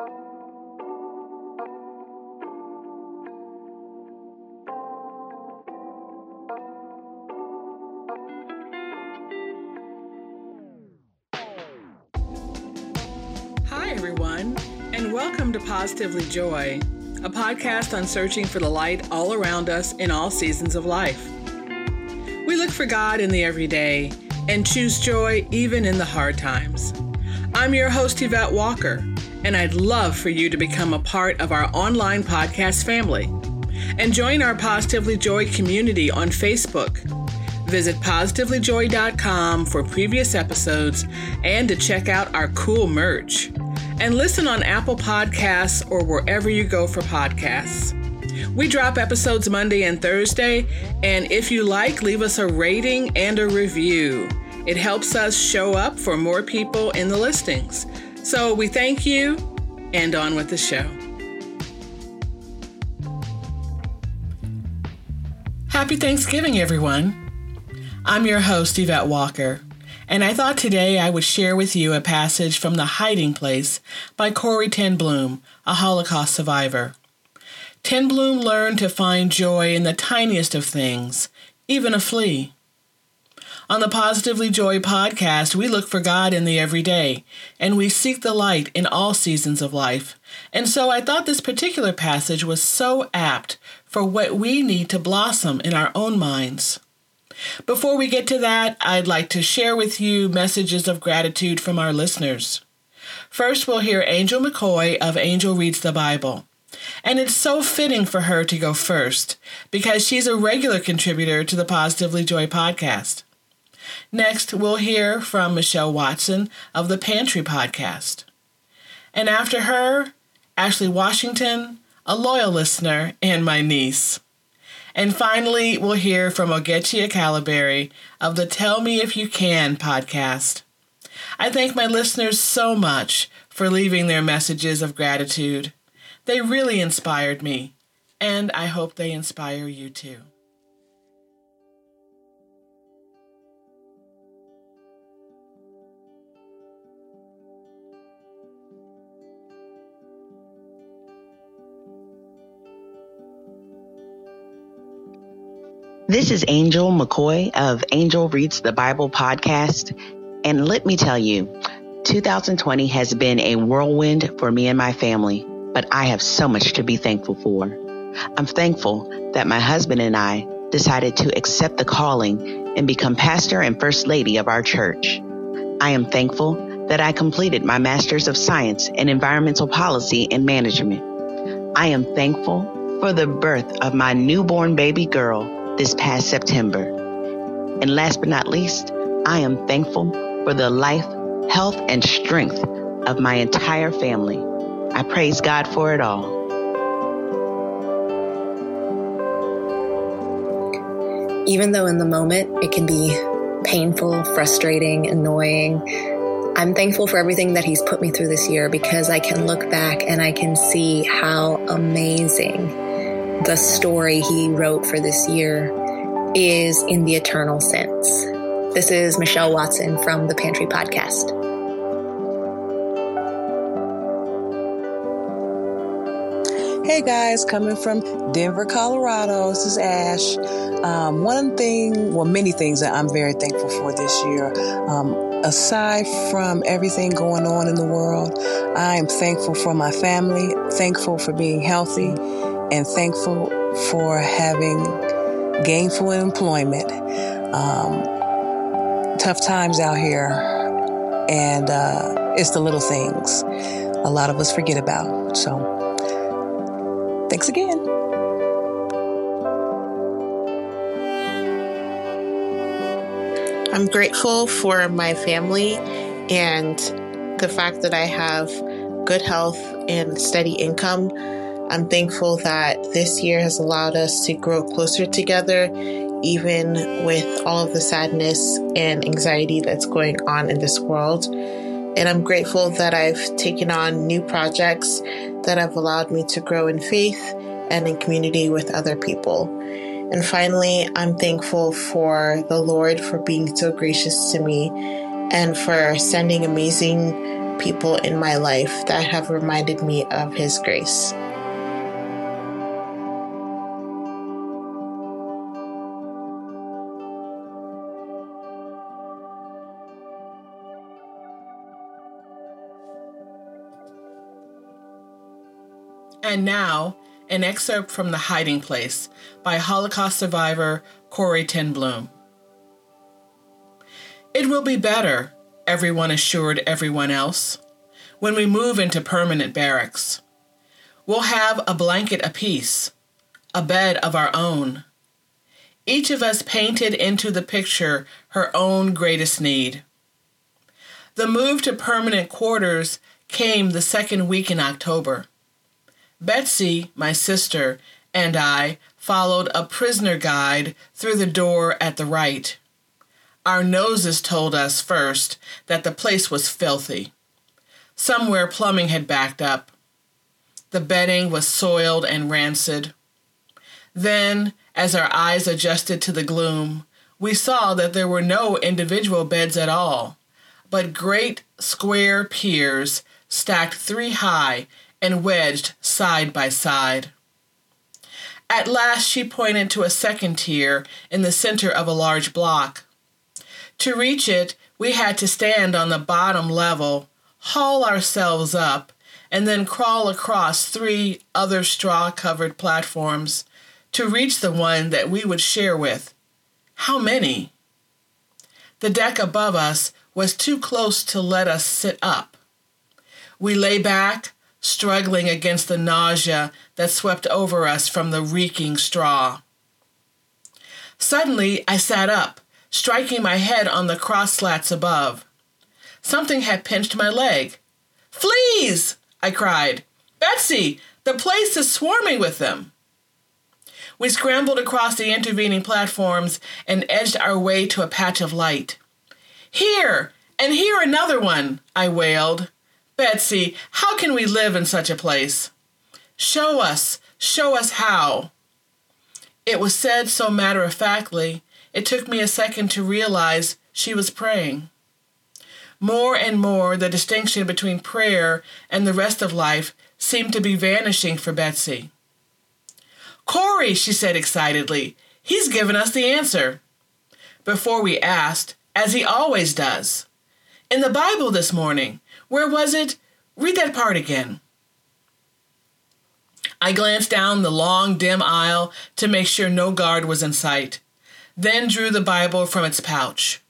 Hi, everyone, and welcome to Positively Joy, a podcast on searching for the light all around us in all seasons of life. We look for God in the everyday and choose joy even in the hard times. I'm your host, Yvette Walker, and I'd love for you to become a part of our online podcast family and join our Positively Joy community on Facebook. Visit positivelyjoy.com for previous episodes and to check out our cool merch. And listen on Apple Podcasts or wherever you go for podcasts. We drop episodes Monday and Thursday, and if you like, leave us a rating and a review. It helps us show up for more people in the listings. So we thank you, and on with the show. Happy Thanksgiving, everyone. I'm your host, Yvette Walker, and I thought today I would share with you a passage from The Hiding Place by Corrie ten Boom, a Holocaust survivor. Ten Boom learned to find joy in the tiniest of things, even a flea. On the Positively Joy podcast, we look for God in the everyday, and we seek the light in all seasons of life. And so I thought this particular passage was so apt for what we need to blossom in our own minds. Before we get to that, I'd like to share with you messages of gratitude from our listeners. First, we'll hear Angel McCoy of Angel Reads the Bible. And it's so fitting for her to go first because she's a regular contributor to the Positively Joy podcast. Next, we'll hear from Michelle Watson of the Pantry podcast. And after her, Ashley Washington, a loyal listener, and my niece. And finally, we'll hear from Ogechi Calaberry of the Tell Me If You Can podcast. I thank my listeners so much for leaving their messages of gratitude. They really inspired me, and I hope they inspire you too. This is Angel McCoy of Angel Reads the Bible podcast. And let me tell you, 2020 has been a whirlwind for me and my family, but I have so much to be thankful for. I'm thankful that my husband and I decided to accept the calling and become pastor and first lady of our church. I am thankful that I completed my master's of science in environmental policy and management. I am thankful for the birth of my newborn baby girl this past September. And last but not least, I am thankful for the life, health, and strength of my entire family. I praise God for it all. Even though in the moment it can be painful, frustrating, annoying, I'm thankful for everything that He's put me through this year because I can look back and I can see how amazing the story he wrote for this year is in the eternal sense. This is Michelle Watson from the Pantry Podcast. Hey guys, coming from Denver, Colorado. This is Ash. Um, one thing, well, many things that I'm very thankful for this year. Um, aside from everything going on in the world, I am thankful for my family, thankful for being healthy, and thankful for having gainful employment. Um, tough times out here, and uh, it's the little things a lot of us forget about. So, thanks again. I'm grateful for my family and the fact that I have good health and steady income I'm thankful that this year has allowed us to grow closer together, even with all of the sadness and anxiety that's going on in this world. And I'm grateful that I've taken on new projects that have allowed me to grow in faith and in community with other people. And finally, I'm thankful for the Lord for being so gracious to me and for sending amazing people in my life that have reminded me of His grace. And now, an excerpt from The Hiding Place by Holocaust survivor Corrie ten Boom. It will be better, everyone assured everyone else, when we move into permanent barracks. We'll have a blanket apiece, a bed of our own. Each of us painted into the picture her own greatest need. The move to permanent quarters came the second week in October. Betsy, my sister, and I followed a prisoner guide through the door at the right. Our noses told us first that the place was filthy. Somewhere plumbing had backed up. The bedding was soiled and rancid. Then, as our eyes adjusted to the gloom, we saw that there were no individual beds at all, but great square piers stacked three high and wedged side by side. At last, she pointed to a second tier in the center of a large block. To reach it, we had to stand on the bottom level, haul ourselves up, and then crawl across three other straw covered platforms to reach the one that we would share with. How many? The deck above us was too close to let us sit up. We lay back, struggling against the nausea that swept over us from the reeking straw. Suddenly, I sat up, striking my head on the cross slats above. Something had pinched my leg. Fleas! I cried. Betsy, the place is swarming with them. We scrambled across the intervening platforms and edged our way to a patch of light. Here, and here another one, I wailed. Betsy, how can we live in such a place? Show us, show us how. It was said so matter of factly, it took me a second to realize she was praying. More and more, the distinction between prayer and the rest of life seemed to be vanishing for Betsy. Corrie, she said excitedly, he's given us the answer. Before we asked, as he always does. In the Bible this morning, where was it? Read that part again. I glanced down the long, dim aisle to make sure no guard was in sight, then drew the Bible from its pouch.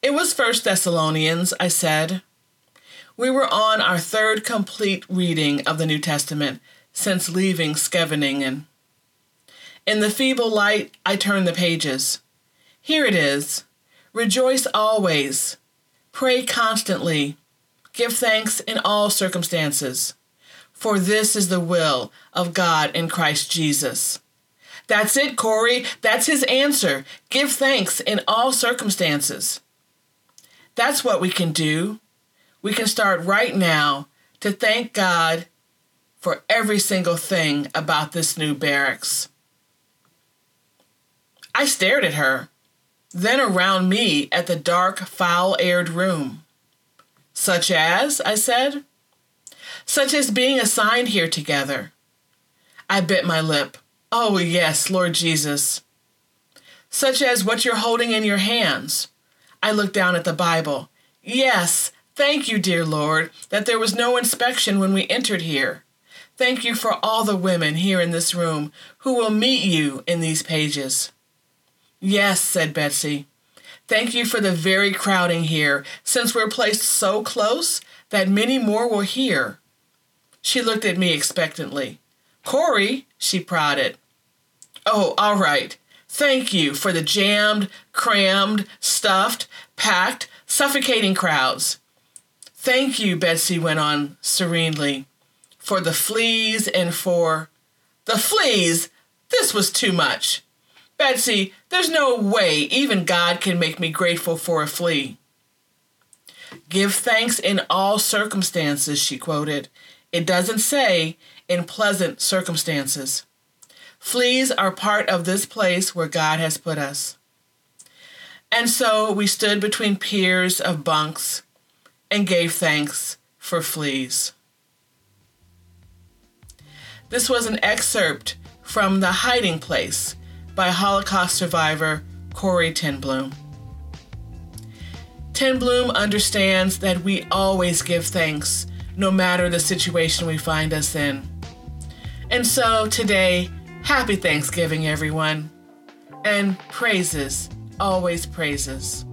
It was First Thessalonians, I said. We were on our third complete reading of the New Testament since leaving Scheveningen. In the feeble light, I turned the pages. Here it is Rejoice always, pray constantly, Give thanks in all circumstances, for this is the will of God in Christ Jesus. That's it, Corrie. That's his answer. Give thanks in all circumstances. That's what we can do. We can start right now to thank God for every single thing about this new barracks. I stared at her, then around me at the dark, foul aired room. Such as, I said? Such as being assigned here together. I bit my lip. Oh, yes, Lord Jesus. Such as what you're holding in your hands. I looked down at the Bible. Yes, thank you, dear Lord, that there was no inspection when we entered here. Thank you for all the women here in this room who will meet you in these pages. Yes, said Betsy. Thank you for the very crowding here, since we're placed so close that many more will hear. She looked at me expectantly. Corrie, she prodded. Oh, all right. Thank you for the jammed, crammed, stuffed, packed, suffocating crowds. Thank you, Betsy went on serenely, for the fleas and for. The fleas! This was too much. Betsy, there's no way even God can make me grateful for a flea. Give thanks in all circumstances, she quoted. It doesn't say in pleasant circumstances. Fleas are part of this place where God has put us. And so we stood between piers of bunks and gave thanks for fleas. This was an excerpt from The Hiding Place by Holocaust survivor Corrie ten Boom. Ten Bloom understands that we always give thanks no matter the situation we find us in. And so today, happy Thanksgiving, everyone. And praises, always praises.